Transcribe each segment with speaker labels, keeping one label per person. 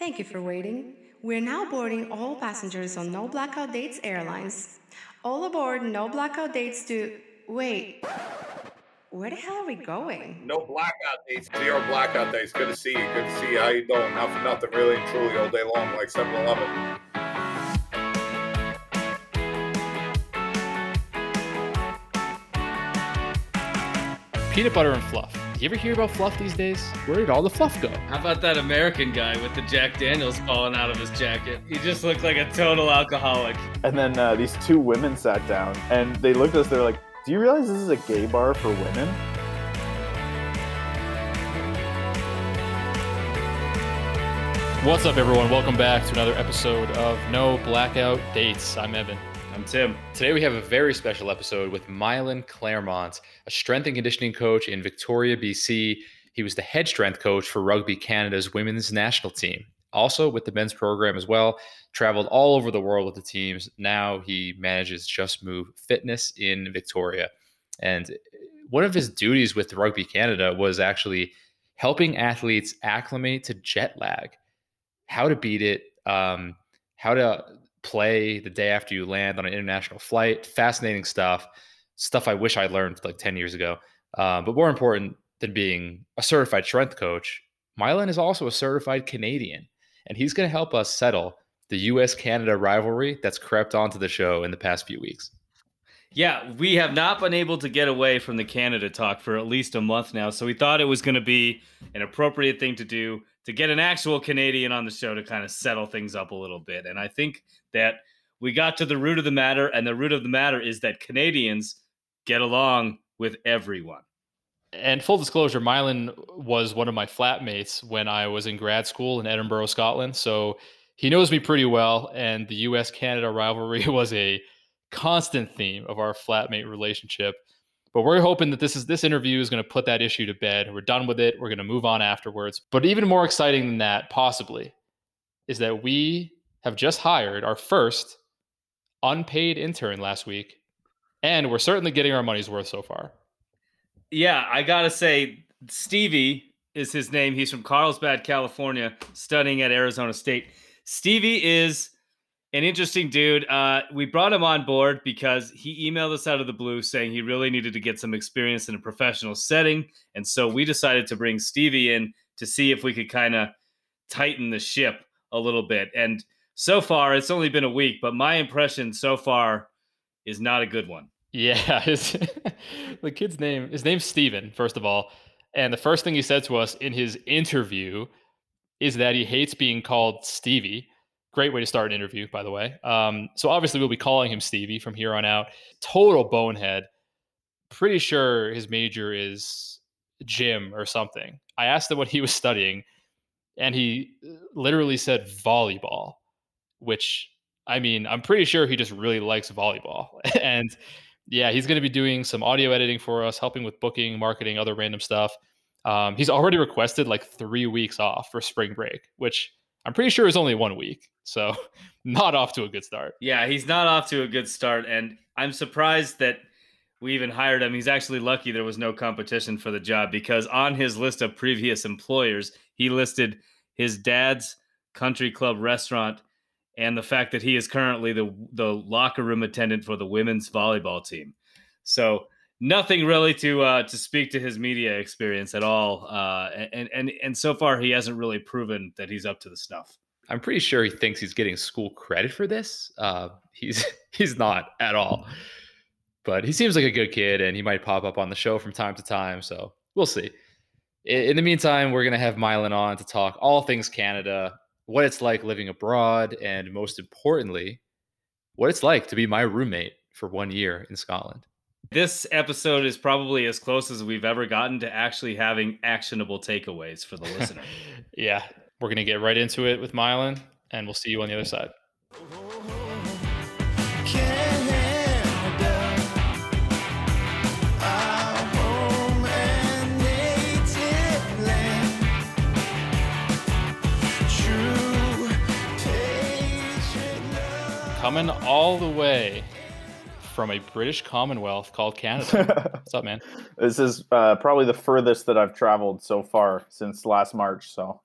Speaker 1: Thank you for waiting. We're now boarding all passengers on No Blackout Dates Airlines. All aboard No Blackout Dates to. Wait. Where the hell are we going?
Speaker 2: No blackout dates. Zero blackout dates. Good to see you. Good to see you. How you doing? Not for nothing, really and truly, all day long, like 7-Eleven.
Speaker 3: Peanut butter and fluff. Do you ever hear about fluff these days? Where did all the fluff go?
Speaker 4: How about that American guy with the Jack Daniels falling out of his jacket? He just looked like a total alcoholic.
Speaker 5: And then uh, these two women sat down and they looked at us. They're like, "Do you realize this is a gay bar for women?"
Speaker 3: What's up, everyone? Welcome back to another episode of No Blackout Dates. I'm Evan.
Speaker 4: I'm Tim.
Speaker 3: Today we have a very special episode with Mylan Claremont, a strength and conditioning coach in Victoria, BC. He was the head strength coach for Rugby Canada's women's national team, also with the men's program as well. Traveled all over the world with the teams. Now he manages Just Move Fitness in Victoria. And one of his duties with Rugby Canada was actually helping athletes acclimate to jet lag, how to beat it, um, how to play the day after you land on an international flight. Fascinating stuff. Stuff I wish I learned like 10 years ago. Um, but more important than being a certified strength coach, Mylan is also a certified Canadian, and he's going to help us settle the US Canada rivalry that's crept onto the show in the past few weeks.
Speaker 4: Yeah, we have not been able to get away from the Canada talk for at least a month now, so we thought it was going to be an appropriate thing to do to get an actual Canadian on the show to kind of settle things up a little bit. And I think that we got to the root of the matter, and the root of the matter is that Canadians get along with everyone.
Speaker 3: And full disclosure, Mylan was one of my flatmates when I was in grad school in Edinburgh, Scotland. So he knows me pretty well. And the US Canada rivalry was a constant theme of our flatmate relationship. But we're hoping that this is this interview is going to put that issue to bed. We're done with it. We're going to move on afterwards. But even more exciting than that, possibly, is that we have just hired our first unpaid intern last week. And we're certainly getting our money's worth so far.
Speaker 4: Yeah, I got to say, Stevie is his name. He's from Carlsbad, California, studying at Arizona State. Stevie is an interesting dude. Uh, we brought him on board because he emailed us out of the blue saying he really needed to get some experience in a professional setting. And so we decided to bring Stevie in to see if we could kind of tighten the ship a little bit. And so far, it's only been a week, but my impression so far is not a good one.
Speaker 3: Yeah, his, the kid's name, his name's Steven, first of all. And the first thing he said to us in his interview is that he hates being called Stevie. Great way to start an interview, by the way. Um, so obviously, we'll be calling him Stevie from here on out. Total bonehead. Pretty sure his major is gym or something. I asked him what he was studying, and he uh, literally said volleyball, which I mean, I'm pretty sure he just really likes volleyball. and yeah, he's going to be doing some audio editing for us, helping with booking, marketing, other random stuff. Um, he's already requested like three weeks off for spring break, which I'm pretty sure is only one week. So not off to a good start.
Speaker 4: Yeah, he's not off to a good start. And I'm surprised that we even hired him. He's actually lucky there was no competition for the job because on his list of previous employers, he listed his dad's country club restaurant and the fact that he is currently the the locker room attendant for the women's volleyball team. So nothing really to uh, to speak to his media experience at all. Uh, and and and so far he hasn't really proven that he's up to the snuff.
Speaker 3: I'm pretty sure he thinks he's getting school credit for this. Uh, he's he's not at all. But he seems like a good kid, and he might pop up on the show from time to time. So we'll see. In the meantime, we're gonna have Mylan on to talk all things Canada, what it's like living abroad, and most importantly, what it's like to be my roommate for one year in Scotland.
Speaker 4: This episode is probably as close as we've ever gotten to actually having actionable takeaways for the listener.
Speaker 3: yeah, we're going to get right into it with Mylan, and we'll see you on the other side. Coming all the way from a British Commonwealth called Canada. What's up, man?
Speaker 5: This is uh, probably the furthest that I've traveled so far since last March. So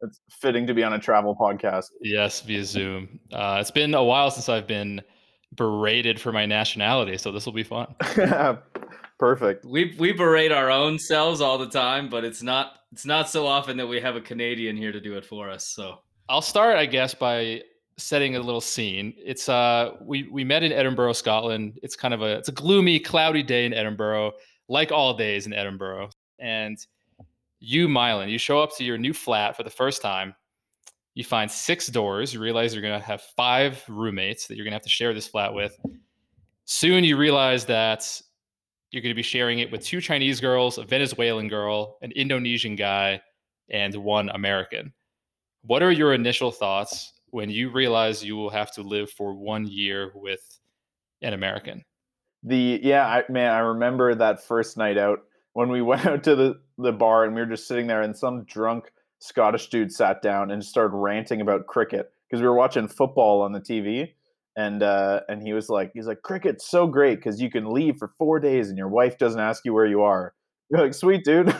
Speaker 5: It's fitting to be on a travel podcast.
Speaker 3: Yes, via Zoom. Uh, it's been a while since I've been berated for my nationality, so this will be fun.
Speaker 5: Perfect.
Speaker 4: We we berate our own selves all the time, but it's not it's not so often that we have a Canadian here to do it for us. So
Speaker 3: I'll start, I guess, by setting a little scene. It's uh we we met in Edinburgh, Scotland. It's kind of a it's a gloomy, cloudy day in Edinburgh, like all days in Edinburgh. And you, Mylan, you show up to your new flat for the first time. You find six doors. You realize you're gonna have five roommates that you're gonna have to share this flat with. Soon you realize that you're to be sharing it with two Chinese girls, a Venezuelan girl, an Indonesian guy, and one American. What are your initial thoughts when you realize you will have to live for one year with an American?
Speaker 5: The yeah, I, man, I remember that first night out when we went out to the the bar and we were just sitting there, and some drunk Scottish dude sat down and started ranting about cricket because we were watching football on the TV and uh, and he was like, he's like, cricket's so great because you can leave for four days and your wife doesn't ask you where you are. You're like, sweet dude,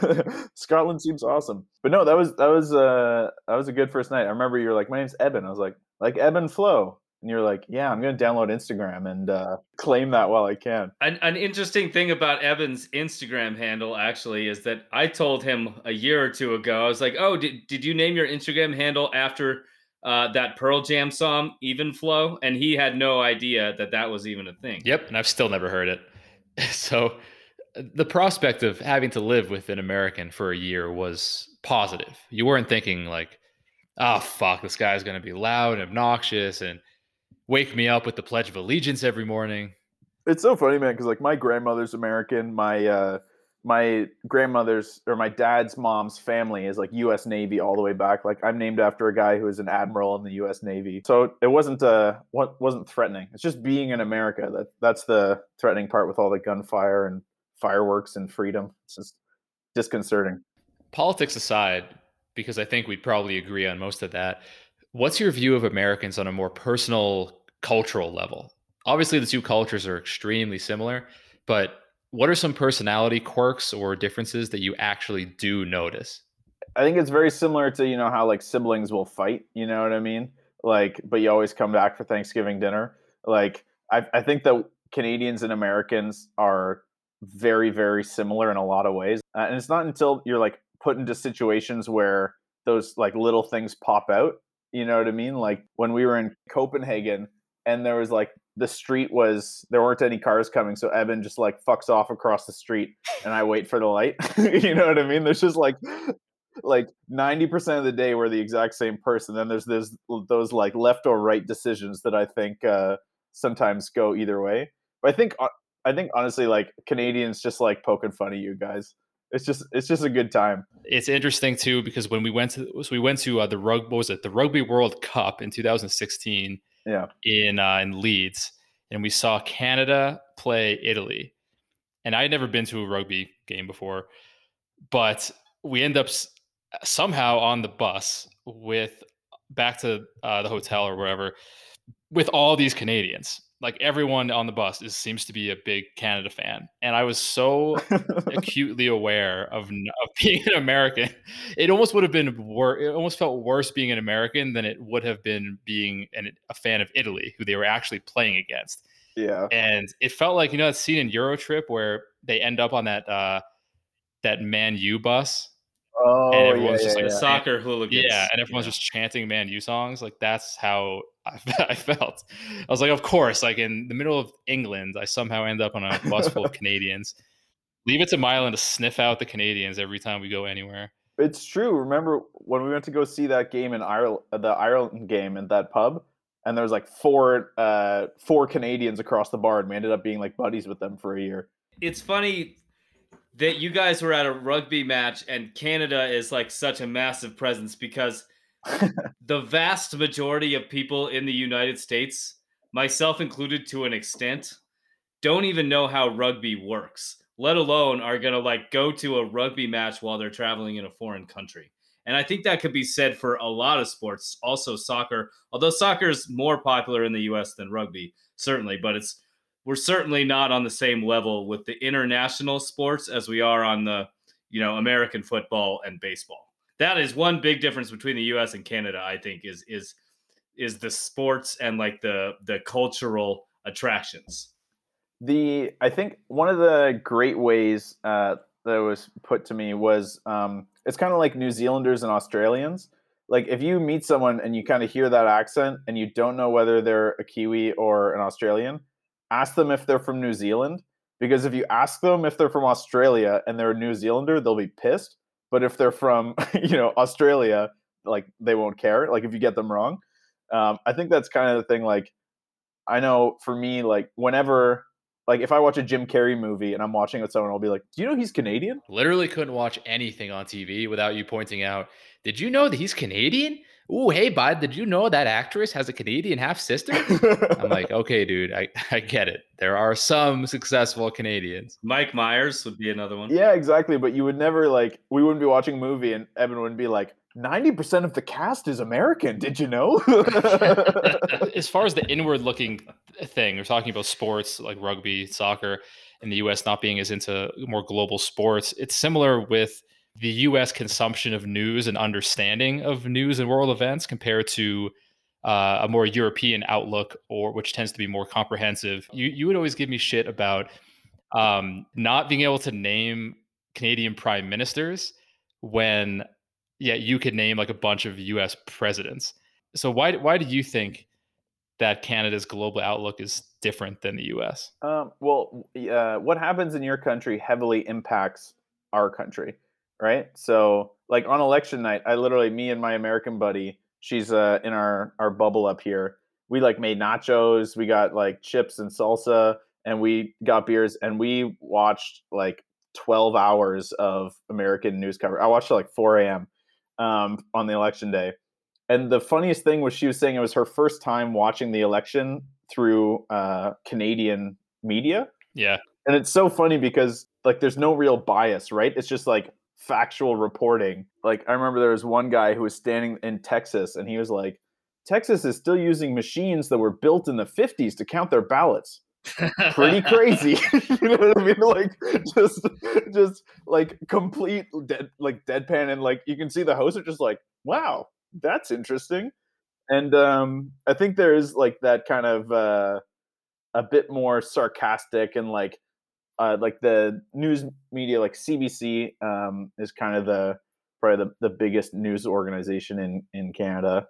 Speaker 5: Scotland seems awesome. But no, that was that was uh that was a good first night. I remember you were like, my name's Eben. I was like, like Eben Flow. And you're like, yeah, I'm gonna download Instagram and uh, claim that while I can.
Speaker 4: An, an interesting thing about Evan's Instagram handle actually is that I told him a year or two ago. I was like, oh, did did you name your Instagram handle after uh, that Pearl Jam song, Even Flow, and he had no idea that that was even a thing.
Speaker 3: Yep, and I've still never heard it. So the prospect of having to live with an American for a year was positive. You weren't thinking like, "Oh fuck, this guy's going to be loud and obnoxious and wake me up with the Pledge of Allegiance every morning."
Speaker 5: It's so funny, man, because like my grandmother's American, my uh, my grandmother's or my dad's mom's family is like U.S. Navy all the way back. Like I'm named after a guy who was an admiral in the U.S. Navy. So it wasn't uh what wasn't threatening. It's just being in America that that's the threatening part with all the gunfire and fireworks and freedom. It's just disconcerting.
Speaker 3: Politics aside, because I think we'd probably agree on most of that. What's your view of Americans on a more personal, cultural level? Obviously, the two cultures are extremely similar, but what are some personality quirks or differences that you actually do notice?
Speaker 5: I think it's very similar to you know how like siblings will fight. You know what I mean? Like, but you always come back for Thanksgiving dinner. Like, I, I think that Canadians and Americans are very very similar in a lot of ways, uh, and it's not until you're like put into situations where those like little things pop out. You know what I mean? Like when we were in Copenhagen and there was like the street was there weren't any cars coming, so Eben just like fucks off across the street, and I wait for the light. you know what I mean? There's just like like 90% of the day we're the exact same person then there's there's those like left or right decisions that i think uh sometimes go either way but i think uh, i think honestly like canadians just like poking fun at you guys. It's just it's just a good time.
Speaker 3: It's interesting too because when we went to so we went to uh, the rug what was it? The rugby world cup in 2016
Speaker 5: yeah.
Speaker 3: in uh, in Leeds, and we saw Canada play Italy. And I had never been to a rugby game before, but we end up s- somehow on the bus with back to uh, the hotel or wherever with all these Canadians like everyone on the bus is seems to be a big Canada fan, and I was so acutely aware of of being an American. It almost would have been worse. It almost felt worse being an American than it would have been being an, a fan of Italy, who they were actually playing against.
Speaker 5: Yeah,
Speaker 3: and it felt like you know that scene in Euro Trip where they end up on that uh, that Man U bus
Speaker 5: Oh,
Speaker 3: and everyone's
Speaker 5: yeah,
Speaker 3: just
Speaker 5: yeah,
Speaker 3: like
Speaker 5: yeah.
Speaker 4: Soccer hooligans.
Speaker 3: yeah, and everyone's
Speaker 4: Yeah.
Speaker 3: just chanting Man U songs. Like that's how I, I felt. I was like, of course, like in the middle of England, I somehow end up on a bus full of Canadians. Leave it to Mylan to sniff out the Canadians every time we go anywhere.
Speaker 5: It's true. Remember when we went to go see that game in Ireland, the Ireland game at that pub, and there was like four, uh, four Canadians across the bar, and we ended up being like buddies with them for a year.
Speaker 4: It's funny that you guys were at a rugby match and Canada is like such a massive presence because the vast majority of people in the United States, myself included to an extent, don't even know how rugby works, let alone are going to like go to a rugby match while they're traveling in a foreign country. And I think that could be said for a lot of sports, also soccer, although soccer is more popular in the US than rugby, certainly, but it's we're certainly not on the same level with the international sports as we are on the, you know, American football and baseball. that is one big difference between the U.S. and Canada. I think is is is the sports and like the the cultural attractions.
Speaker 5: the I think one of the great ways uh, that was put to me was um, it's kind of like New Zealanders and Australians. Like if you meet someone and you kind of hear that accent and you don't know whether they're a Kiwi or an Australian, ask them if they're from New Zealand because if you ask them if they're from Australia and they're a New Zealander, they'll be pissed. But if they're from you know Australia, like they won't care. Like if you get them wrong, um, I think that's kind of the thing. Like I know for me, like whenever, like if I watch a Jim Carrey movie and I'm watching it with someone, I'll be like, "Do you know he's Canadian?"
Speaker 3: Literally couldn't watch anything on TV without you pointing out, did you know that he's Canadian? Ooh, hey, bud, did you know that actress has a Canadian half sister? I'm like, okay, dude, I, I get it. There are some successful Canadians.
Speaker 4: Mike Myers would be another one.
Speaker 5: yeah, exactly. But you would never like, we wouldn't be watching a movie and Evan wouldn't be like, 90% of the cast is American. Did you know?
Speaker 3: as far as the inward looking thing, we're talking about sports like rugby, soccer, in the US not being as into more global sports. It's similar with the US consumption of news and understanding of news and world events compared to uh, a more European outlook, or which tends to be more comprehensive. You you would always give me shit about um, not being able to name Canadian prime ministers when yeah you could name like a bunch of U.S. presidents. So why why do you think that Canada's global outlook is different than the U.S.?
Speaker 5: Um, well, uh, what happens in your country heavily impacts our country, right? So, like on election night, I literally, me and my American buddy, she's uh, in our our bubble up here. We like made nachos. We got like chips and salsa, and we got beers, and we watched like twelve hours of American news coverage. I watched it like four a.m. Um, on the election day. And the funniest thing was she was saying it was her first time watching the election through uh, Canadian media.
Speaker 3: Yeah,
Speaker 5: And it's so funny because like there's no real bias, right? It's just like factual reporting. Like I remember there was one guy who was standing in Texas and he was like, Texas is still using machines that were built in the 50s to count their ballots. Pretty crazy. you know what I mean? Like just just like complete dead like deadpan and like you can see the hosts are just like, wow, that's interesting. And um I think there is like that kind of uh a bit more sarcastic and like uh, like the news media like CBC um, is kind of the probably the, the biggest news organization in in Canada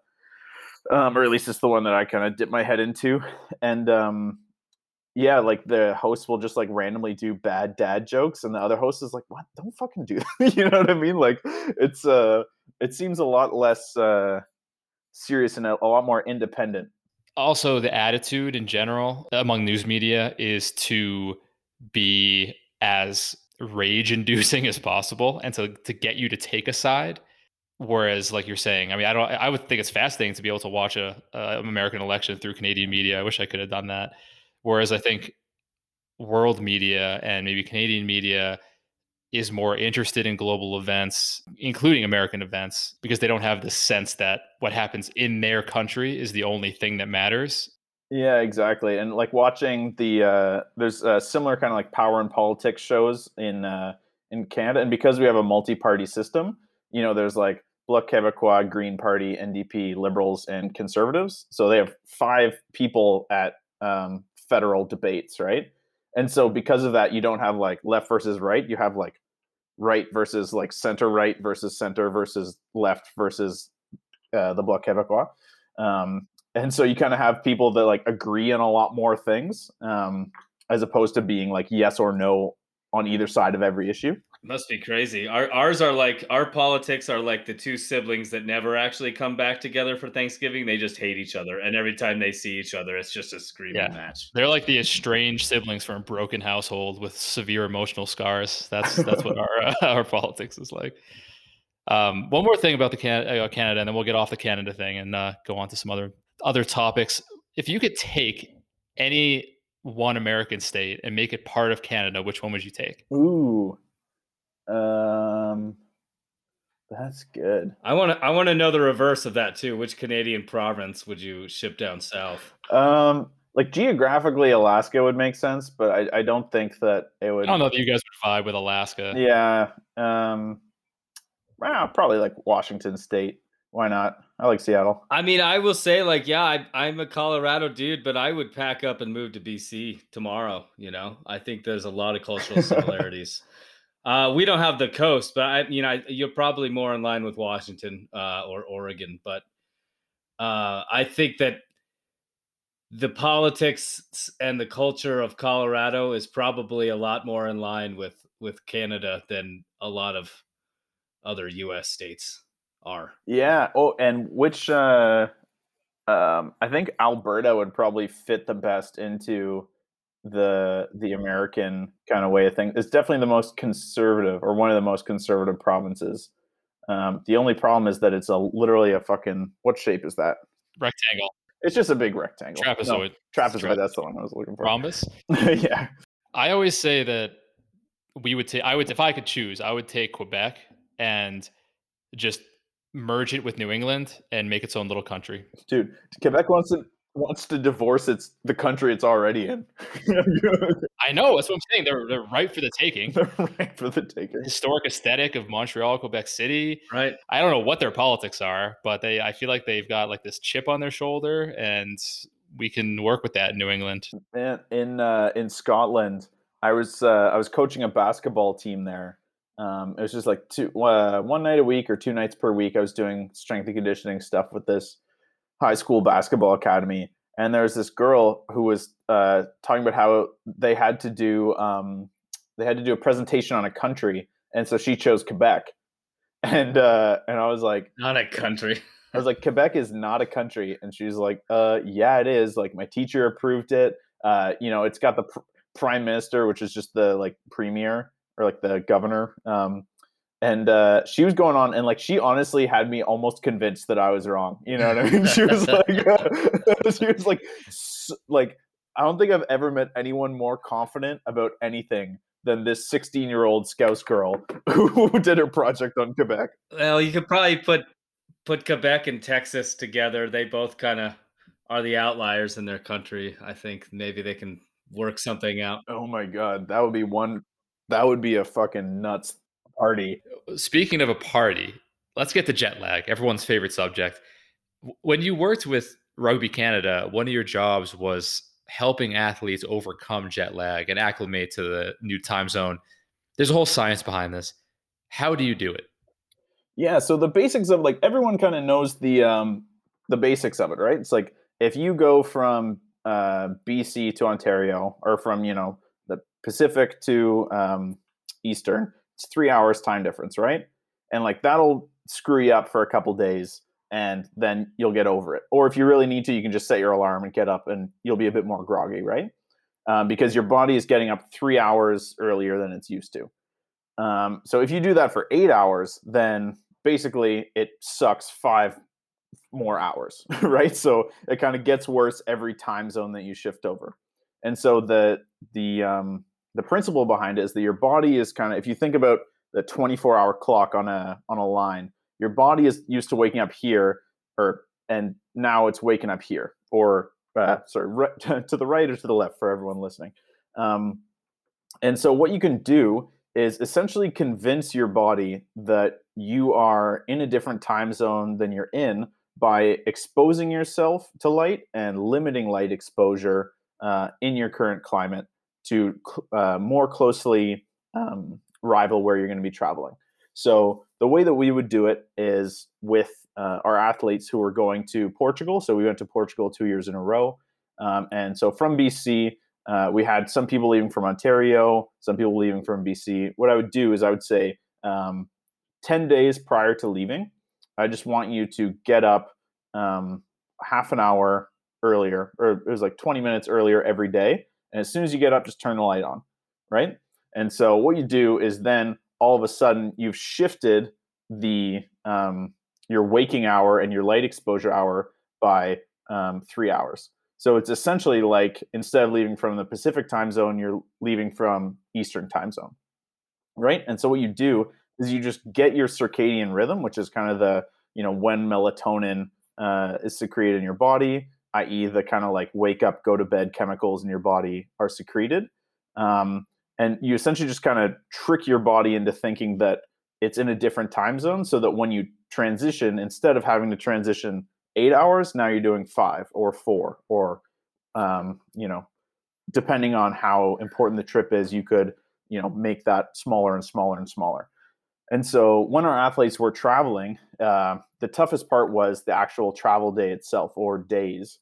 Speaker 5: um, or at least it's the one that I kind of dip my head into and um, yeah like the host will just like randomly do bad dad jokes and the other host is like what? Don't fucking do that you know what I mean? Like it's uh it seems a lot less uh serious and a, a lot more independent.
Speaker 3: Also the attitude in general among news media is to be as rage inducing as possible and to, to get you to take a side. Whereas like you're saying i mean i don't i would think it's fascinating to be able to watch a, a american election through canadian media. I wish i could have done that. Whereas i think world media and maybe canadian media is more interested in global events including american events because they don't have the sense that what happens in their country is the only thing that matters
Speaker 5: Yeah, exactly. And like watching the uh there's uh, similar kind of like power and politics shows in uh in Canada and because we have a multi-party system, you know, there's like Bloc Québécois, Green Party, NDP, Liberals and Conservatives. So they have five people at um federal debates, right? And so because of that, you don't have like left versus right, you have like right versus like center right versus center versus left versus uh, the Bloc Québécois. Um, and so you kind of have people that like agree on a lot more things um, as opposed to being like yes or no on either side of every issue
Speaker 4: Must be crazy. Our ours are like our politics are like the two siblings that never actually come back together for Thanksgiving. They just hate each other, and every time they see each other, it's just a screaming
Speaker 3: Yeah.
Speaker 4: match.
Speaker 3: they're like the estranged siblings from a broken household with severe emotional scars that's that's what our uh, our politics is like um, one more thing about the Can- uh, canada and then we'll get off the canada thing and uh, go on to some other other topics if you could take any one american state and make it part of canada which one would you take
Speaker 5: ooh um that's good
Speaker 4: I want to I want to know the reverse of that too. Which Canadian province would you ship down south?
Speaker 5: um like geographically alaska would make sense but i, I don't think that it would
Speaker 3: i don't know that you guys would vibe with alaska
Speaker 5: yeah um ah, probably like Washington State. Why not? I like Seattle.
Speaker 4: I mean, I will say, like, yeah, I, I'm a Colorado dude, but I would pack up and move to BC tomorrow. You know, I think there's a lot of cultural similarities. uh, we don't have the coast, but I, you know, I, you're probably more in line with Washington uh, or Oregon. But uh, I think that the politics and the culture of Colorado is probably a lot more in line with with Canada than a lot of other U.S. states are.
Speaker 5: Yeah. Oh, and which uh, um, I think Alberta would probably fit the best into the the American kind of way of things. It's definitely the most conservative or one of the most conservative provinces. Um, the only problem is that it's a literally a fucking what shape is that?
Speaker 3: Rectangle.
Speaker 5: It's just a big rectangle. No,
Speaker 3: Trapezoid.
Speaker 5: trapezoid. That's the one I was looking for.
Speaker 3: Rhombus.
Speaker 5: yeah.
Speaker 3: I always say that we would take. I would if I could choose, I would take Quebec and just merge it with New England and make its own little country.
Speaker 5: Dude, Quebec wants to wants to divorce its the country it's already in.
Speaker 3: I know that's what I'm saying. They're they're right for the taking.
Speaker 5: They're right for the taking.
Speaker 3: Historic aesthetic of Montreal, Quebec City.
Speaker 4: Right.
Speaker 3: I don't know what their politics are, but they I feel like they've got like this chip on their shoulder, and we can work with that in New England.
Speaker 5: Man, in uh, in Scotland, I was uh, I was coaching a basketball team there. Um, it was just like two uh, one night a week or two nights per week. I was doing strength and conditioning stuff with this high school basketball academy, and there was this girl who was uh, talking about how they had to do um, they had to do a presentation on a country, and so she chose Quebec, and uh, and I was like,
Speaker 4: Not a country.
Speaker 5: I was like, Quebec is not a country, and she's like, uh, yeah, it is. Like my teacher approved it. Uh, you know, it's got the pr- prime minister, which is just the like premier or like the governor. Um, and uh, she was going on, and like she honestly had me almost convinced that I was wrong. You know what I mean? She was like, she was like, like I don't think I've ever met anyone more confident about anything than this 16 year old Scouse girl who did her project on Quebec.
Speaker 4: Well, you could probably put put Quebec and Texas together. They both kind of are the outliers in their country. I think maybe they can work something out.
Speaker 5: Oh my god, that would be one. That would be a fucking nuts party.
Speaker 3: Speaking of a party, let's get to jet lag, everyone's favorite subject. When you worked with Rugby Canada, one of your jobs was helping athletes overcome jet lag and acclimate to the new time zone. There's a whole science behind this. How do you do it?
Speaker 5: Yeah, so the basics of like everyone kind of knows the um the basics of it, right? It's like if you go from uh BC to Ontario or from, you know, the Pacific to um Eastern, it's 3 hours time difference, right? And like that'll screw you up for a couple days and then you'll get over it. Or if you really need to, you can just set your alarm and get up and you'll be a bit more groggy, right? Um, because your body is getting up 3 hours earlier than it's used to. Um, so if you do that for eight hours, then basically it sucks five more hours, right? So it kind of gets worse every time zone that you shift over. And so the the um, the principle behind it is that your body is kind of if you think about the 24 hour clock on a on a line, your body is used to waking up here, or and now it's waking up here, or uh, sorry, right, to the right or to the left for everyone listening. Um, and so what you can do is essentially convince your body that you are in a different time zone than you're in by exposing yourself to light and limiting light exposure uh, in your current climate to uh, more closely um, rival where you're going to be traveling. So the way that we would do it is with uh, our athletes who are going to Portugal. So we went to Portugal two years in a row, um, and so from BC, uh, we had some people leaving from Ontario, some people leaving from BC. What I would do is I would say um, 10 days prior to leaving, I just want you to get up um, half an hour earlier, or it was like 20 minutes earlier every day. And as soon as you get up, just turn the light on, right? And so what you do is then all of a sudden you've shifted the um, your waking hour and your light exposure hour by um, three hours. So it's essentially like instead of leaving from the Pacific time zone, you're leaving from Eastern time zone, right? And so what you do is you just get your circadian rhythm, which is kind of the you know when melatonin uh, is secreted in your body, i.e., the kind of like wake up, go to bed chemicals in your body are secreted, um, and you essentially just kind of trick your body into thinking that it's in a different time zone so that when you transition, instead of having to transition eight hours, now you're doing five or four or, um, you know, depending on how important the trip is, you could, you know, make that smaller and smaller and smaller. And so when our athletes were traveling, uh, the toughest part was the actual travel day itself or days,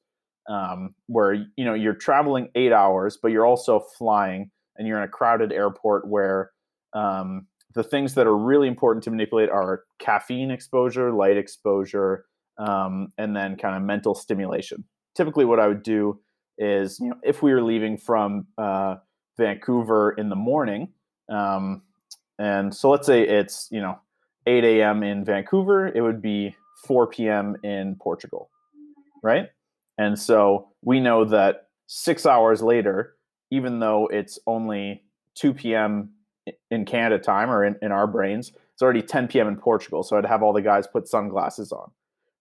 Speaker 5: um, where you know you're traveling eight hours, but you're also flying, and you're in a crowded airport where um, the things that are really important to manipulate are caffeine exposure, light exposure, um, and then kind of mental stimulation. Typically, what I would do is, you know, if we were leaving from uh, Vancouver in the morning, um, and so let's say it's you know 8 a.m. in Vancouver, it would be 4 p.m. in Portugal, right? And so we know that six hours later, even though it's only 2 p.m. in Canada time or in, in our brains, it's already 10 p.m. in Portugal. So I'd have all the guys put sunglasses on,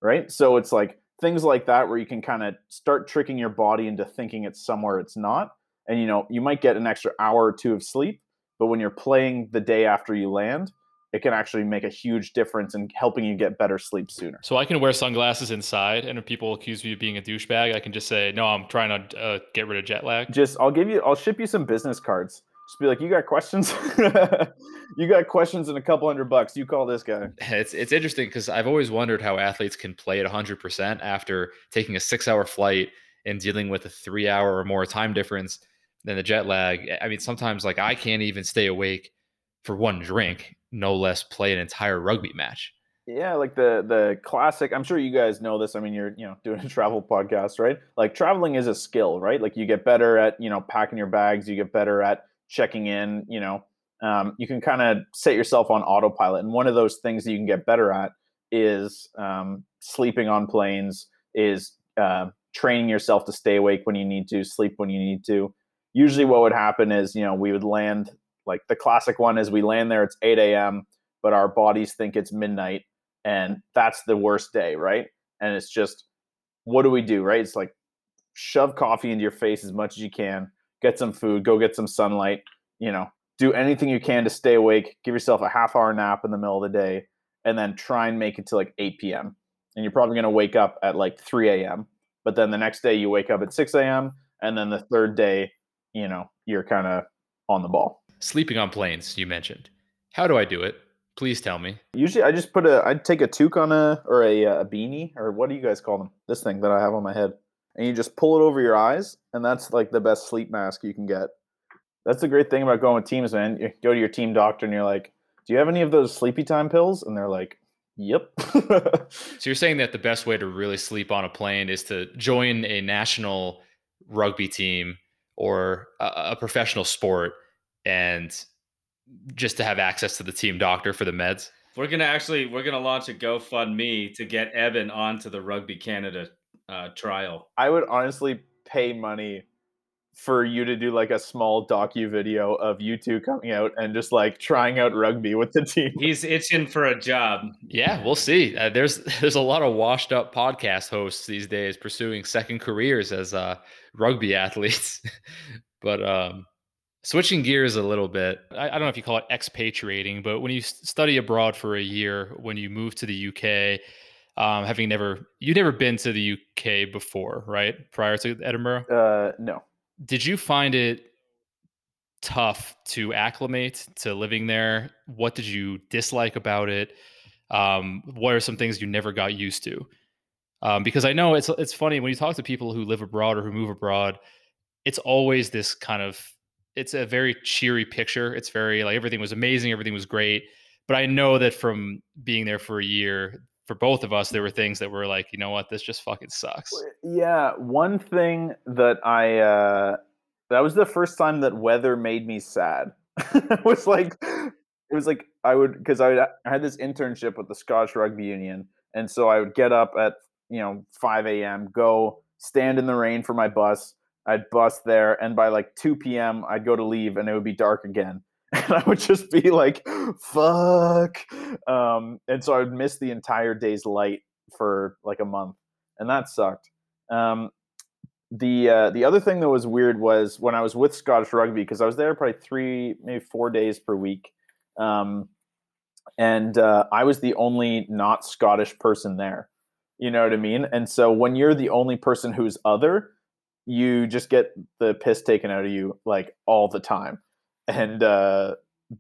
Speaker 5: right? So it's like things like that where you can kind of start tricking your body into thinking it's somewhere it's not. And you know, you might get an extra hour or two of sleep, but when you're playing the day after you land, it can actually make a huge difference in helping you get better sleep sooner.
Speaker 3: So I can wear sunglasses inside, and if people accuse me of being a douchebag, I can just say, "No, I'm trying to uh, get rid of jet lag."
Speaker 5: Just, I'll give you, I'll ship you some business cards. Just be like, you got questions? you got questions and a couple hundred bucks. You call this guy.
Speaker 3: It's it's interesting because I've always wondered how athletes can play at 100 percent after taking a six hour flight and dealing with a three hour or more time difference than the jet lag. I mean, sometimes like I can't even stay awake for one drink, no less play an entire rugby match.
Speaker 5: Yeah, like the the classic. I'm sure you guys know this. I mean, you're you know doing a travel podcast, right? Like traveling is a skill, right? Like you get better at you know packing your bags. You get better at checking in. You know, um, you can kind of set yourself on autopilot. And one of those things that you can get better at is um, sleeping on planes. Is uh, training yourself to stay awake when you need to, sleep when you need to. Usually, what would happen is you know we would land like the classic one is we land there, it's 8 a.m., but our bodies think it's midnight and that's the worst day, right? And it's just, what do we do, right? It's like shove coffee into your face as much as you can, get some food, go get some sunlight, you know, do anything you can to stay awake, give yourself a half hour nap in the middle of the day, and then try and make it to like 8 p.m. And you're probably going to wake up at like 3 a.m. But then the next day you wake up at 6 a.m. And then the third day, you know, you're kind of on the ball.
Speaker 3: Sleeping on planes, you mentioned. How do I do it? Please tell me.
Speaker 5: Usually, I just put a. I'd take a toque on a or a, uh, a beanie or what do you guys call them? This thing that I have on my head, and you just pull it over your eyes, and that's like the best sleep mask you can get. That's the great thing about going with teams, man. You go to your team doctor, and you're like, "Do you have any of those sleepy time pills?" And they're like, "Yep."
Speaker 3: so you're saying that the best way to really sleep on a plane is to join a national rugby team or a, a professional sport and just to have access to the team doctor for the meds.
Speaker 4: We're gonna actually we're gonna launch a GoFundMe to get Evan onto the Rugby Canada uh, trial.
Speaker 5: I would honestly pay money for you to do like a small docu video of you two coming out and just like trying out rugby with the team.
Speaker 4: He's itching for a job.
Speaker 3: Yeah, we'll see. Uh, there's there's a lot of washed up podcast hosts these days pursuing second careers as uh, rugby athletes, but um, Switching gears a little bit, I, I, don't know if you call it expatriating, but when you study abroad for a year, when you move to the UK, um, having never you've never been to the UK before, right? Prior to Edinburgh,
Speaker 5: uh, no.
Speaker 3: Did you find it tough to acclimate to living there? What did you dislike about it? Um, what are some things you never got used to? Um, because I know it's it's funny when you talk to people who live abroad or who move abroad, it's always this kind of it's a very cheery picture. It's very like everything was amazing, everything was great. But I know that from being there for a year, for both of us, there were things that were like, you know what, this just fucking sucks.
Speaker 5: Yeah, one thing that I uh that was the first time that weather made me sad. it was like it was like I would because I, I had this internship with the Scottish Rugby Union, and so I would get up at you know 5 a.m., go stand in the rain for my bus, I'd bus there, and by like 2 p.m., I'd go to leave, and it would be dark again. And I would just be like, fuck. Um, and so I would miss the entire day's light for like a month. And that sucked. Um, the uh, the other thing that was weird was when I was with Scottish Rugby because I was there probably three maybe four days per week. Um, and uh, I was the only not Scottish person there. You know what I mean? And so when you're the only person who's other, you just get the piss taken out of you like all the time. And uh,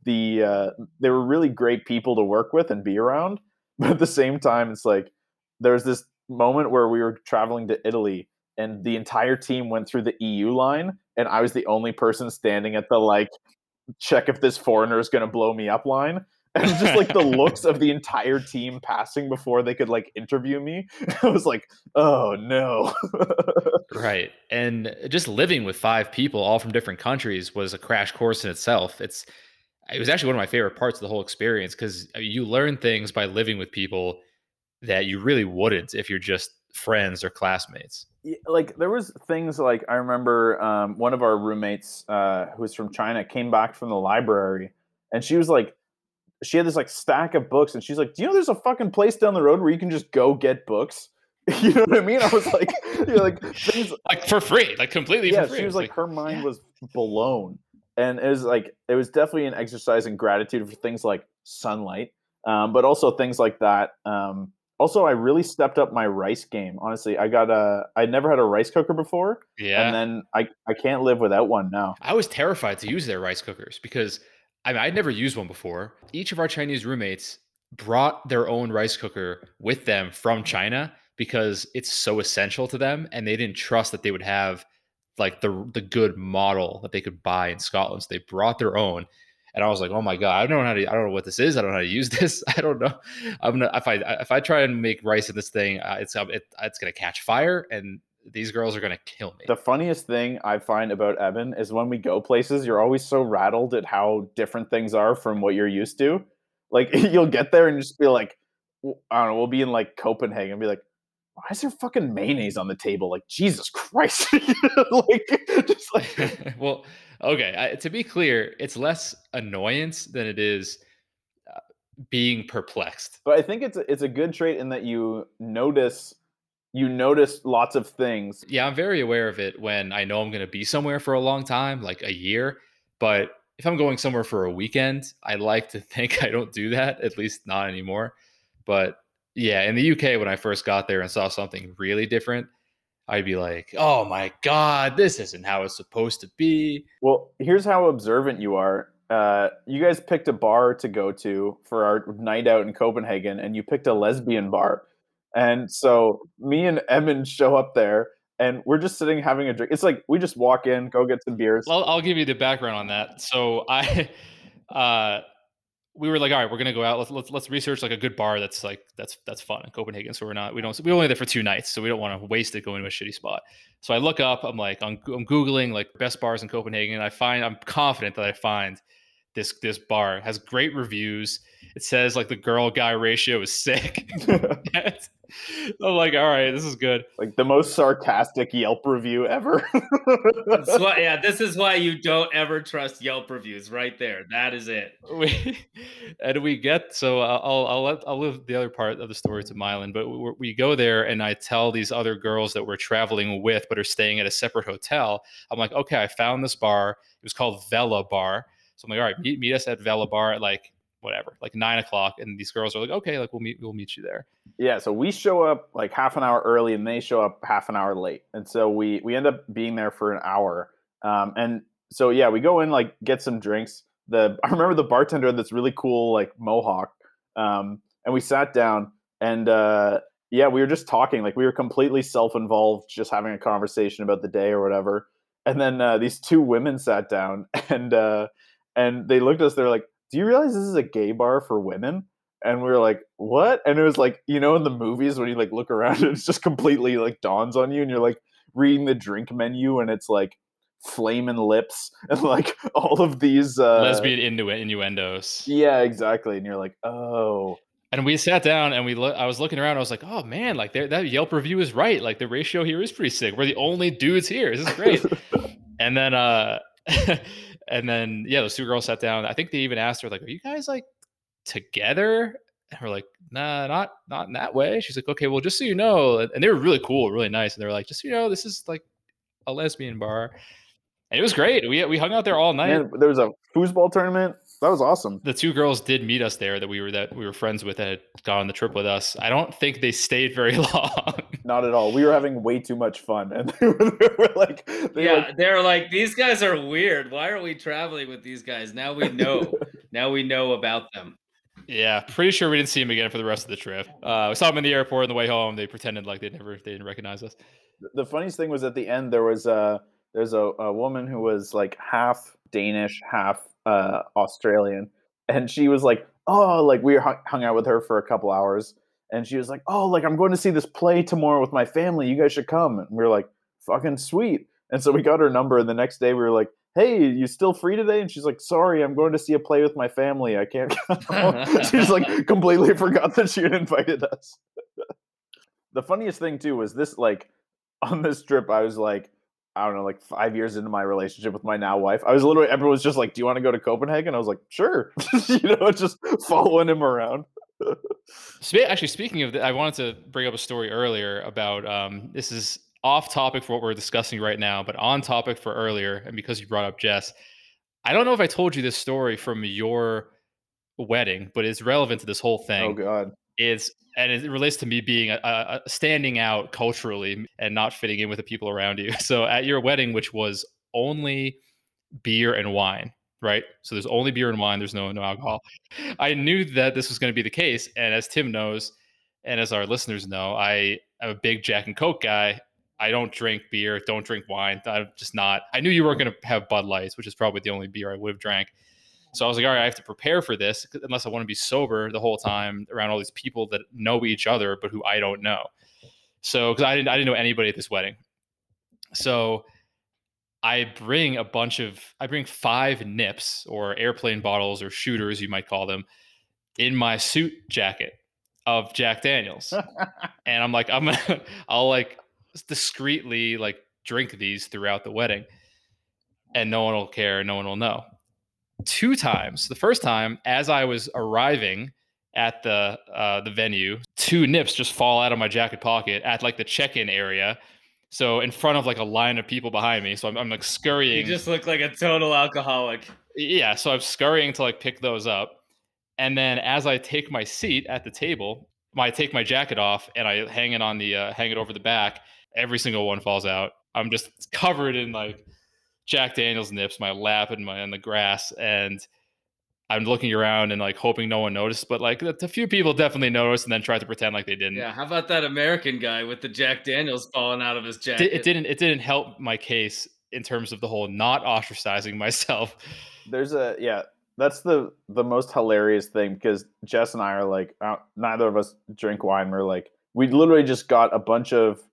Speaker 5: the uh, they were really great people to work with and be around, but at the same time, it's like there's this moment where we were traveling to Italy and the entire team went through the EU line, and I was the only person standing at the like check if this foreigner is going to blow me up line. And just like the looks of the entire team passing before they could like interview me, I was like, oh no.
Speaker 3: right. And just living with five people, all from different countries, was a crash course in itself. It's it was actually one of my favorite parts of the whole experience because you learn things by living with people that you really wouldn't if you're just friends or classmates.
Speaker 5: Yeah, like there was things like I remember um, one of our roommates uh, who was from China came back from the library and she was like she had this like stack of books and she's like do you know there's a fucking place down the road where you can just go get books? You know what I mean? I was like you know, like things
Speaker 3: like for free like completely
Speaker 5: yeah
Speaker 3: for free.
Speaker 5: she was like,
Speaker 3: like
Speaker 5: her mind
Speaker 3: yeah.
Speaker 5: was blown. And it was like it was definitely an exercise in gratitude for things like sunlight um, but also things like that um, also i really stepped up my rice game. Honestly i got a i never had a rice cooker before
Speaker 3: yeah.
Speaker 5: and then i i can't live without one now.
Speaker 3: I was terrified to use their rice cookers because I mean, I'd never used one before. Each of our Chinese roommates brought their own rice cooker with them from China because it's so essential to them, and they didn't trust that they would have like the the good model that they could buy in Scotland. So they brought their own, and I was like, "Oh my god, I don't know how to. I don't know what this is. I don't know how to use this. I don't know. I'm gonna if I if I try and make rice in this thing, uh, it's it, it's gonna catch fire, and these girls are gonna kill me."
Speaker 5: the funniest thing i find about evan is when we go places you're always so rattled at how different things are from what you're used to like you'll get there and just be like i don't know we'll be in like copenhagen and be like why is there fucking mayonnaise on the table like jesus christ like just like
Speaker 3: well, okay. I, to be clear, it's less annoyance than it is uh, being perplexed.
Speaker 5: but i think it's a, it's a good trait in that you notice you notice lots of things
Speaker 3: Yeah, I'm very aware of it when I know I'm going to be somewhere for a long time, like a year. But if I'm going somewhere for a weekend, I like to think I don't do that, at least not anymore. But yeah, in the UK, when I first got there and saw something really different, I'd be like, oh my God, this isn't how it's supposed to be.
Speaker 5: Well, here's how observant you are. Uh, you guys picked a bar to go to for our night out in Copenhagen, and you picked a lesbian bar. And so me and Evan show up there, and we're just sitting having a drink. It's like we just walk in, go get some beers.
Speaker 3: I'll, I'll give you the background on that. So I, uh, we were like, all right, we're gonna go out. Let's let's let's research like a good bar that's like that's that's fun in Copenhagen. So we're not we don't we only there for two nights, so we don't want to waste it going to a shitty spot. So I look up, I'm like I'm, I'm googling like best bars in Copenhagen, I find I'm confident that I find this this bar It has great reviews. It says like the girl guy ratio is sick. I'm like, all right, this is good.
Speaker 5: like the most sarcastic Yelp review ever.
Speaker 4: Why, yeah, this is why you don't ever trust Yelp reviews. Right there, that is it.
Speaker 3: we and we get so I'll I'll let I'll leave the other part of the story to Mylan, but we, we go there and I tell these other girls that we're traveling with but are staying at a separate hotel. I'm like, okay, I found this bar. It was called Vela Bar. So I'm like, all right, meet, meet us at Vela Bar at like whatever, like nine o'clock. And these girls are like, okay, like we'll meet we'll meet you there.
Speaker 5: yeah, so we show up like half an hour early, and they show up half an hour late, and so we we end up being there for an hour. Um, and so yeah, we go in like get some drinks. The I remember the bartender had this really cool like mohawk, um, and we sat down and uh, yeah, we were just talking like we were completely self involved, just having a conversation about the day or whatever. And then uh, these two women sat down and uh, and they looked at us. They're like, "Do you realize this is a gay bar for women?" And we were like, "What?" And it was like you know in the movies when you like look around, and it's just completely like dawns on you, and you're like reading the drink menu, and it's like flaming lips and like all of these uh,
Speaker 3: Lesbian innu- innuendos.
Speaker 5: Yeah, exactly. And you're like, oh,
Speaker 3: And we sat down and we look. I was looking around. I was like, oh man, like that Yelp review is right. Like the ratio here is pretty sick. We're the only dudes here. This is great. and then uh and then yeah those two girls sat down i think they even asked her like are you guys like together? And we're like nah not not in that way. She's like okay well just so you know and they were really cool really nice and they were like just so you know this is like a lesbian bar. And it was great we we hung out there all night.
Speaker 5: Man, there was a foosball tournament. That was awesome.
Speaker 3: The two girls did meet us there that we were that we were friends with that had gone on the trip with us. I don't think they stayed very long.
Speaker 5: Not at all. We were having way too much fun, and they were, they were like, they
Speaker 4: yeah,
Speaker 5: like,
Speaker 4: they're like these guys are weird. Why are we traveling with these guys? Now we know. now we know about them.
Speaker 3: yeah, pretty sure we didn't see him again for the rest of the trip. Uh, we saw him in the airport on the way home. They pretended like they never they didn't recognize us.
Speaker 5: the funniest thing was at the end there was a there's a, a woman who was like half Danish, half uh, Australian, and she was like, "Oh, like we hung, out with her for a couple hours, and she was like, "Oh, like I'm going to see this play tomorrow with my family. You guys should come." And we were like, "Fucking sweet!" And so we got her number, and the next day we were like, "Hey, you still free today?" And she's like, "Sorry, I'm going to see a play with my family. I can't." come." she's like completely forgot that she had invited us. the funniest thing too was this like on this trip, I was like, I don't know, like five years into my relationship with my now wife. I was literally everyone was just like, "Do you want to go to Copenhagen?" I was like, "Sure," you know, just following him around.
Speaker 3: Actually, speaking of, that, I wanted to bring up a story earlier about um, this is off topic for what we're discussing right now, but on topic for earlier. And because you brought up Jess, I don't know if I told you this story from your wedding, but it's relevant to this whole thing.
Speaker 5: Oh God,
Speaker 3: is and it relates to me being a, a, standing out culturally and not fitting in with the people around you. So at your wedding, which was only beer and wine, right? So there's only beer and wine. There's no no alcohol. I knew that this was going to be the case, and as Tim knows, and as our listeners know, I am a big Jack and Coke guy. I don't drink beer, don't drink wine. I'm just not. I knew you weren't going to have Bud Lights, which is probably the only beer I would have drank. So I was like, all right, I have to prepare for this unless I want to be sober the whole time around all these people that know each other, but who I don't know. So, because I didn't, I didn't know anybody at this wedding. So I bring a bunch of, I bring five nips or airplane bottles or shooters, you might call them, in my suit jacket of Jack Daniels. and I'm like, I'm gonna, I'll like discreetly like drink these throughout the wedding and no one will care. No one will know two times. The first time, as I was arriving at the uh, the venue, two nips just fall out of my jacket pocket at like the check-in area. So in front of like a line of people behind me. So I'm, I'm like scurrying.
Speaker 4: You just look like a total alcoholic.
Speaker 3: Yeah. So I'm scurrying to like pick those up. And then as I take my seat at the table, I take my jacket off and I hang it on the uh, hang it over the back. Every single one falls out. I'm just covered in like Jack Daniels nips, my lap and my on the grass, and I'm looking around and like hoping no one noticed, but like a few people definitely noticed and then tried to pretend like they didn't.
Speaker 4: Yeah, how about that American guy with the Jack Daniels falling out of his jacket?
Speaker 3: It didn't. It didn't help my case in terms of the whole not ostracizing myself.
Speaker 5: There's a yeah. That's the the most hilarious thing because Jess and I are like uh, neither of us drink wine. We're like we literally just got a bunch of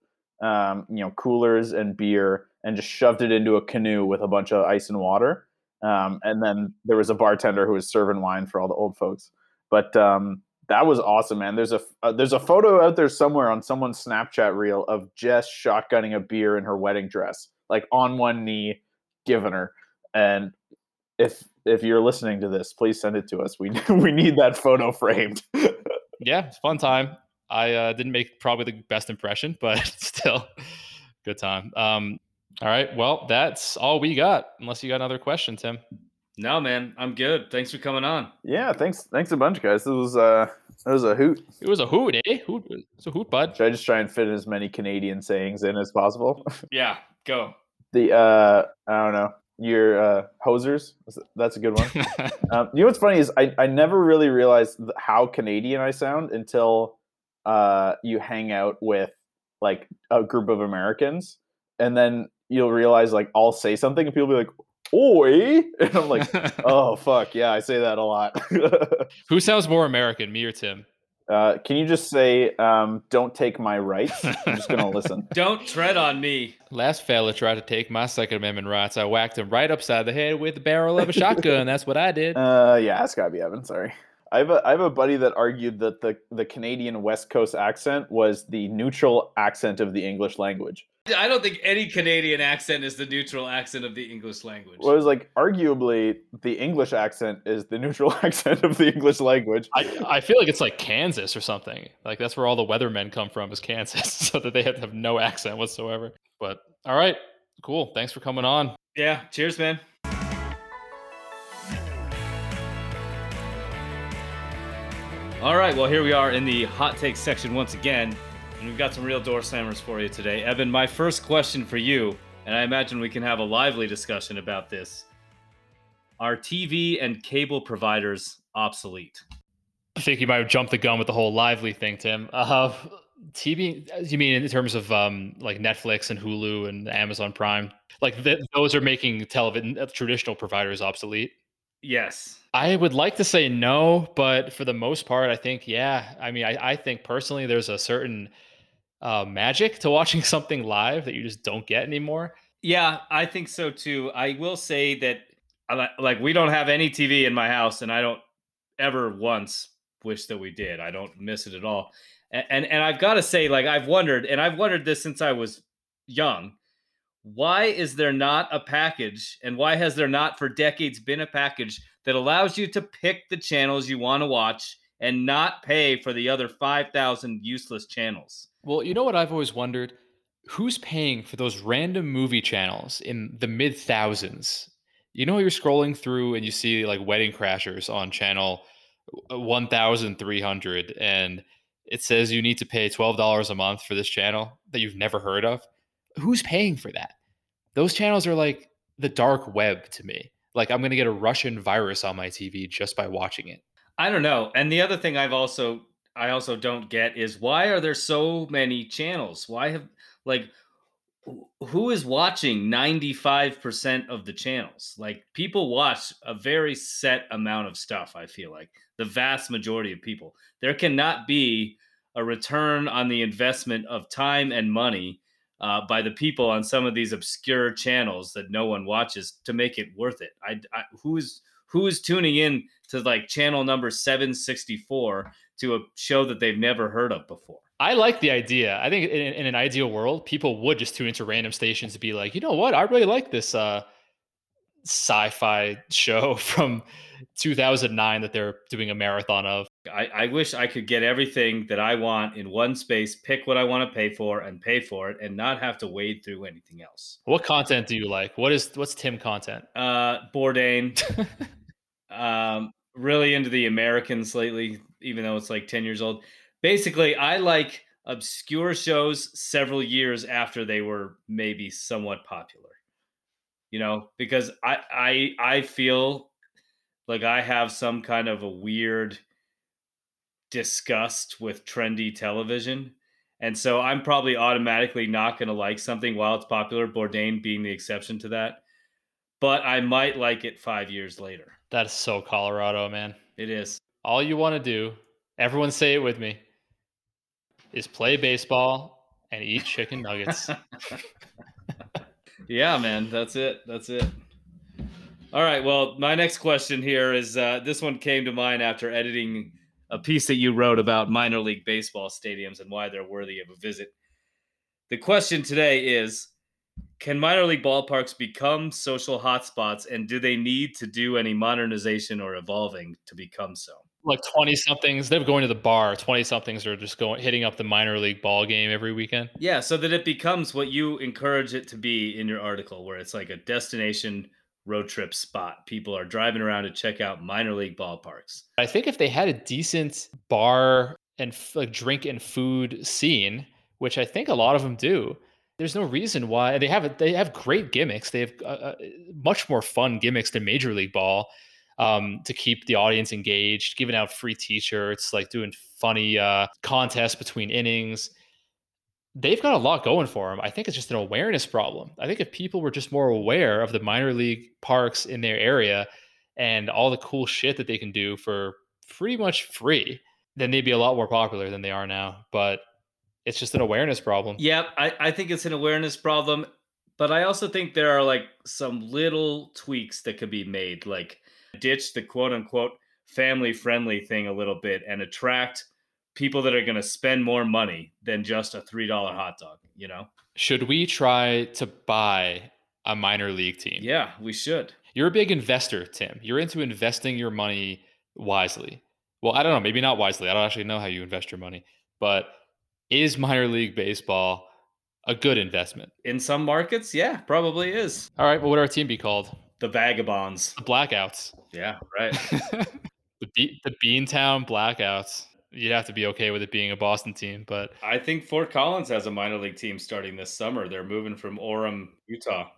Speaker 5: um, you know coolers and beer and just shoved it into a canoe with a bunch of ice and water. Um, and then there was a bartender who was serving wine for all the old folks. But um, that was awesome, man. There's a uh, there's a photo out there somewhere on someone's Snapchat reel of Jess shotgunning a beer in her wedding dress, like on one knee, giving her. And if if you're listening to this, please send it to us. We we need that photo framed.
Speaker 3: yeah, it's fun time. I uh, didn't make probably the best impression, but still, good time. Um, all right. Well, that's all we got. Unless you got another question, Tim.
Speaker 4: No, man, I'm good. Thanks for coming on.
Speaker 5: Yeah, thanks. Thanks a bunch, guys. It was uh, it was a hoot.
Speaker 3: It was a hoot, eh? Hoot. It's a hoot, bud.
Speaker 5: Should I just try and fit as many Canadian sayings in as possible?
Speaker 4: yeah, go.
Speaker 5: The uh, I don't know. Your uh, hosers. That's a good one. um, you know what's funny is I I never really realized how Canadian I sound until uh you hang out with like a group of Americans, and then you'll realize like I'll say something and people will be like, "Oi," and I'm like, "Oh fuck, yeah, I say that a lot."
Speaker 3: Who sounds more American, me or Tim?
Speaker 5: Uh, can you just say, um, "Don't take my rights"? I'm just gonna listen.
Speaker 4: Don't tread on me.
Speaker 3: Last fella tried to take my Second Amendment rights. I whacked him right upside the head with the barrel of a shotgun. That's what I did.
Speaker 5: Uh, yeah, it's gotta be Evan. Sorry. I have a I have a buddy that argued that the the Canadian West Coast accent was the neutral accent of the English language.
Speaker 4: I don't think any Canadian accent is the neutral accent of the English language.
Speaker 5: Well, it was like arguably the English accent is the neutral accent of the English language.
Speaker 3: I, I feel like it's like Kansas or something. Like that's where all the weathermen come from is Kansas, so that they have, to have no accent whatsoever. But all right, cool. Thanks for coming on.
Speaker 4: Yeah. Cheers, man. All right, well, here we are in the hot take section once again, and we've got some real door slammers for you today. Evan, my first question for you, and I imagine we can have a lively discussion about this. Are TV and cable providers obsolete?
Speaker 3: I think you might have jumped the gun with the whole lively thing, Tim. Uh, TV, you mean in terms of um, like Netflix and Hulu and Amazon Prime? Like th- those are making television uh, traditional providers obsolete.
Speaker 4: Yes.
Speaker 3: I would like to say no, but for the most part, I think yeah. I mean, I, I think personally, there's a certain uh, magic to watching something live that you just don't get anymore.
Speaker 4: Yeah, I think so too. I will say that like we don't have any TV in my house, and I don't ever once wish that we did. I don't miss it at all. And and, and I've got to say, like I've wondered, and I've wondered this since I was young. Why is there not a package, and why has there not for decades been a package that allows you to pick the channels you want to watch and not pay for the other 5,000 useless channels?
Speaker 3: Well, you know what I've always wondered? Who's paying for those random movie channels in the mid thousands? You know, you're scrolling through and you see like Wedding Crashers on channel uh, 1300 and it says you need to pay $12 a month for this channel that you've never heard of. Who's paying for that? Those channels are like the dark web to me. Like I'm going to get a Russian virus on my TV just by watching it.
Speaker 4: I don't know. And the other thing I've also I also don't get is why are there so many channels? Why have like who is watching 95% of the channels? Like people watch a very set amount of stuff, I feel like. The vast majority of people. There cannot be a return on the investment of time and money uh, by the people on some of these obscure channels that no one watches to make it worth it. I, I who's who is tuning in to like channel number 764 to a show that they've never heard of before?
Speaker 3: I like the idea. I think in, in, an ideal world, people would just tune into random stations to be like, you know what, I really like this uh, sci-fi show from 2009 that they're doing a marathon of.
Speaker 4: I, I wish I could get everything that I want in one space, pick what I want to pay for, and pay for it, and not have to wade through anything else.
Speaker 3: What content do you like? What is what's Tim content?
Speaker 4: Uh, Bourdain. um, really into the Americans lately, even though it's like 10 years old. Basically, I like obscure shows several years after they were maybe somewhat popular. You know, because I I I feel like I have some kind of a weird disgust with trendy television. And so I'm probably automatically not going to like something while it's popular, Bourdain being the exception to that. But I might like it five years later.
Speaker 3: That's so Colorado, man.
Speaker 4: It is.
Speaker 3: All you want to do, everyone say it with me, is play baseball and eat chicken nuggets.
Speaker 4: yeah, man. That's it. That's it. All right. Well, my next question here is uh, this one came to mind after editing a piece that you wrote about minor league baseball stadiums and why they're worthy of a visit. The question today is Can minor league ballparks become social hotspots and do they need to do any modernization or evolving to become so?
Speaker 3: Like 20 somethings, they're going to the bar. 20 somethings are just going hitting up the minor league ball game every weekend.
Speaker 4: Yeah, so that it becomes what you encourage it to be in your article, where it's like a destination road trip spot. People are driving around to check out minor league ballparks.
Speaker 3: I think if they had a decent bar and like drink and food scene, which I think a lot of them do, there's no reason why they have they have great gimmicks. They have uh, uh, much more fun gimmicks than Major League Ball um, to keep the audience engaged, giving out free T-shirts, like doing funny uh, contests between innings they've got a lot going for them. I think it's just an awareness problem. I think if people were just more aware of the minor league parks in their area and all the cool shit that they can do for pretty much free, then they'd be a lot more popular than they are now. But it's just an awareness problem.
Speaker 4: Yeah, I, I think it's an awareness problem. But I also think there are like some little tweaks that could be made, like ditch the quote unquote family friendly thing a little bit and attract people that are going to spend more money than just a $3 hot dog, you know?
Speaker 3: Should we try to buy a minor league team?
Speaker 4: Yeah, we should.
Speaker 3: You're a big investor, Tim. You're into investing your money wisely. Well, I don't know, maybe not wisely. I don't actually know how you invest your money, but is minor league baseball a good investment?
Speaker 4: In some markets, yeah, probably is.
Speaker 3: All right, well, what would our team be called?
Speaker 4: The Vagabonds.
Speaker 3: The Blackouts.
Speaker 4: Yeah, right.
Speaker 3: The Be- the Beantown Blackouts. You'd have to be okay with it being a Boston team, but
Speaker 4: I think Fort Collins has a minor league team starting this summer. They're moving from Orem, Utah.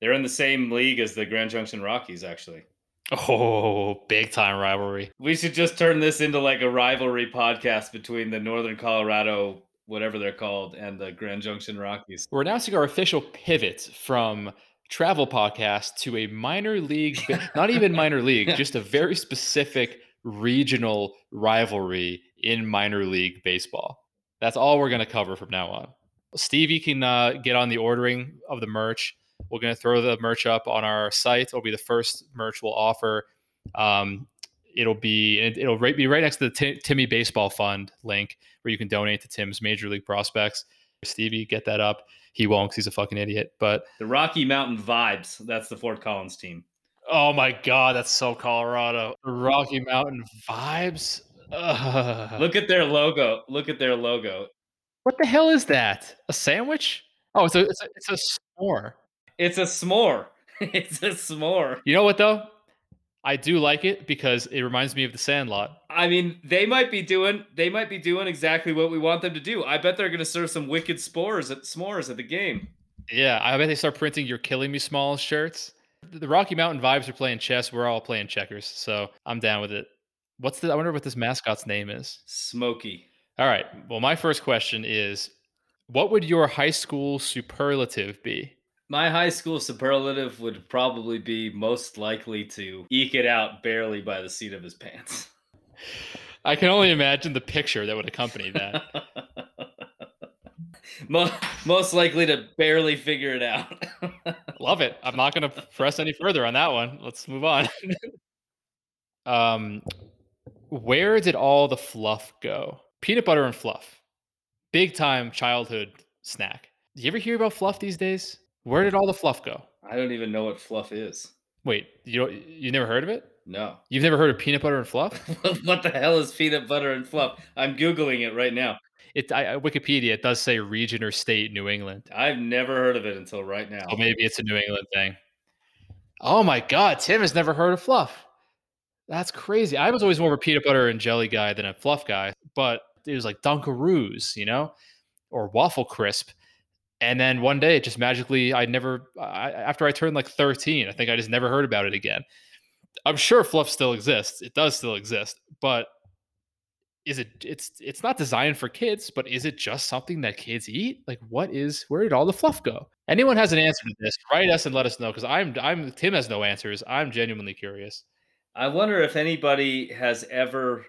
Speaker 4: They're in the same league as the Grand Junction Rockies, actually.
Speaker 3: oh, big time rivalry.
Speaker 4: We should just turn this into like a rivalry podcast between the Northern Colorado, whatever they're called, and the Grand Junction Rockies.
Speaker 3: We're announcing our official pivot from travel podcast to a minor league, not even minor league, just a very specific regional rivalry in minor league baseball. That's all we're going to cover from now on. Stevie can uh, get on the ordering of the merch. We're going to throw the merch up on our site. It'll be the first merch we'll offer. Um, it'll be it'll right, be right next to the T- Timmy Baseball Fund link where you can donate to Tim's Major League prospects. Stevie, get that up. He won't because he's a fucking idiot. But
Speaker 4: The Rocky Mountain Vibes, that's the Fort Collins team.
Speaker 3: oh my god, that's so Colorado. The Rocky Mountain vibes. Ugh.
Speaker 4: Look at their logo. Look at their logo.
Speaker 3: what the hell is that? A sandwich? Oh, it's a it's a, it's a s'more.
Speaker 4: It's a s'more. it's a s'more.
Speaker 3: You know what though? I do like it because it reminds me of the Sandlot.
Speaker 4: I mean, they might be doing they might be doing exactly what we want them to do. I bet they're going to serve some wicked spores at s'mores at the game.
Speaker 3: Yeah, I bet they start printing "You're Killing Me" Small shirts. The Rocky Mountain Vibes are playing chess. We're all playing checkers, so I'm down with it. What's the? I wonder what this mascot's name is.
Speaker 4: Smoky.
Speaker 3: All right. Well, my first question is, what would your high school superlative be?
Speaker 4: My high school superlative would probably be most likely to eke it out barely by the seat of his pants.
Speaker 3: I can only imagine the picture that would accompany that.
Speaker 4: Mo- most likely to barely figure it out.
Speaker 3: Love it. I'm not going to press any further on that one. Let's move on. um, where did all the fluff go? Peanut butter and fluff. Big time childhood snack. Do you ever hear about fluff these days? Where did all the fluff go?
Speaker 4: I don't even know what fluff is.
Speaker 3: Wait, you you never heard of it?
Speaker 4: No.
Speaker 3: You've never heard of peanut butter and fluff?
Speaker 4: what the hell is peanut butter and fluff? I'm googling it right now.
Speaker 3: It I, Wikipedia it does say region or state New England.
Speaker 4: I've never heard of it until right now.
Speaker 3: So maybe it's a New England thing. Oh my God, Tim has never heard of fluff. That's crazy. I was always more of a peanut butter and jelly guy than a fluff guy, but it was like Dunkaroos, you know, or Waffle Crisp. And then one day, it just magically, I never, I, after I turned like 13, I think I just never heard about it again. I'm sure fluff still exists. It does still exist, but is it it's it's not designed for kids but is it just something that kids eat like what is where did all the fluff go anyone has an answer to this write us and let us know because i'm i'm tim has no answers i'm genuinely curious
Speaker 4: I wonder if anybody has ever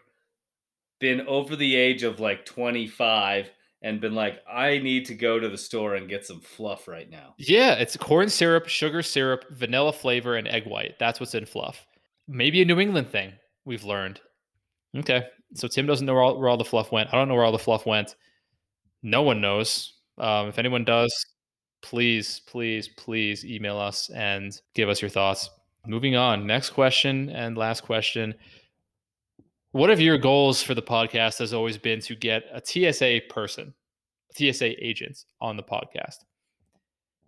Speaker 4: been over the age of like 25 and been like, I need to go to the store and get some fluff right now.
Speaker 3: yeah it's corn syrup sugar syrup vanilla flavor and egg white. That's what's in fluff. Maybe a new england thing we've learned. Okay so tim doesn't know where all, where all the fluff went. I don't know where all the fluff went. No one knows. Um, if anyone does please please please email us and give us your thoughts. Moving on. Next question and last question what of your goals for the podcast has always been to get a tsa person a tsa agent on the podcast?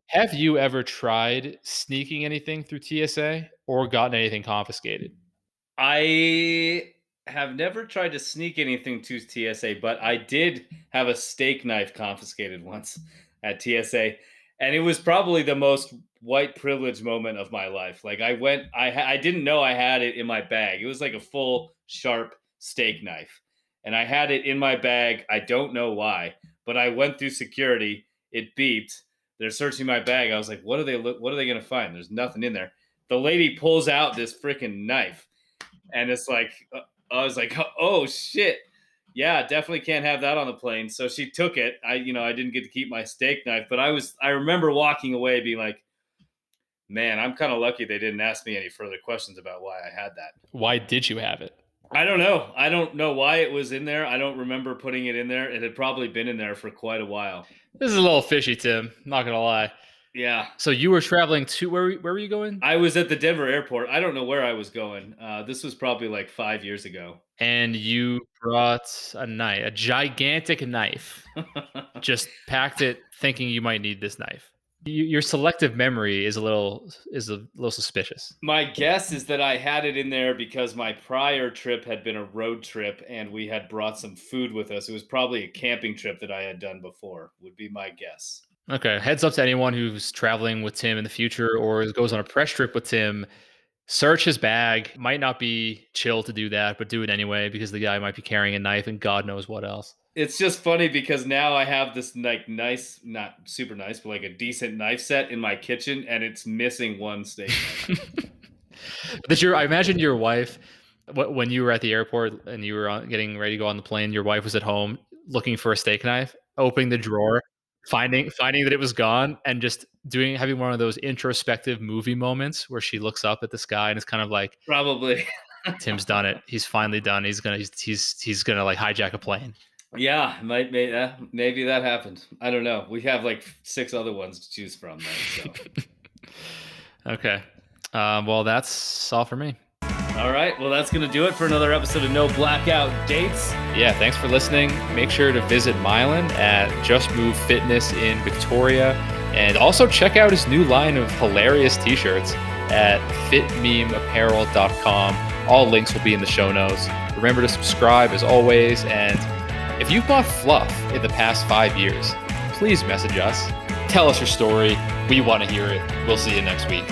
Speaker 3: Have you ever tried sneaking anything through tsa or gotten anything confiscated?
Speaker 4: I have never tried to sneak anything to TSA, but I did have a steak knife confiscated once at TSA, and it was probably the most white privilege moment of my life. Like I went, I I didn't know I had it in my bag. It was like a full sharp steak knife, and I had it in my bag. I don't know why, but I went through security. It beeped. They're searching my bag. I was like, "What are they? Look? What are they gonna find?" There's nothing in there. The lady pulls out this freaking knife and it's like uh, I was like, oh shit, yeah, definitely can't have that on the plane. So she took it. I, you know, I didn't get to keep my steak knife, but I was, I remember walking away being like, man, I'm kind of lucky they didn't ask me any further questions about why I had that.
Speaker 3: why did you have it
Speaker 4: I don't know. I don't know why it was in there. I don't remember putting it in there. It had probably been in there for quite a while.
Speaker 3: this is a little fishy tim not gonna lie
Speaker 4: Yeah.
Speaker 3: so you were traveling to where where were you going
Speaker 4: I was at the Denver airport. I don't know where I was going. Uh, this was probably like five years ago.
Speaker 3: and you brought a knife a gigantic knife just packed it thinking you might need this knife your selective memory is a little is a little suspicious.
Speaker 4: My guess is that I had it in there because my prior trip had been a road trip and we had brought some food with us. It was probably a camping trip that I had done before. Would be my guess.
Speaker 3: Okay, heads up to anyone who's traveling with Tim in the future or goes on a press trip with Tim. Search his bag. Might not be chill to do that, but do it anyway because the guy might be carrying a knife and God knows what else
Speaker 4: it's just funny because now I have this like nice, not super nice, but like a decent knife set in my kitchen, and it's missing one steak.
Speaker 3: That your, I imagine your wife, when you were at the airport and you were getting ready to go on the plane, your wife was at home looking for a steak knife, opening the drawer, finding finding that it was gone, and just doing having one of those introspective movie moments where she looks up at the sky and it's kind of like
Speaker 4: probably
Speaker 3: Tim's done it. He's finally done. He's gonna he's he's, he's gonna like hijack a plane.
Speaker 4: Yeah, might maybe, uh, maybe that happened. I don't know. We have like six other ones to choose from. Though,
Speaker 3: so. okay. Um, well, that's all for me.
Speaker 4: All right. Well, that's going to do it for another episode of No Blackout Dates.
Speaker 3: Yeah. Thanks for listening. Make sure to visit Mylan at Just Move Fitness in Victoria. And also check out his new line of hilarious t shirts at fitmemeapparel.com. All links will be in the show notes. Remember to subscribe as always. And if you've bought fluff in the past five years, please message us. Tell us your story. We want to hear it. We'll see you next week.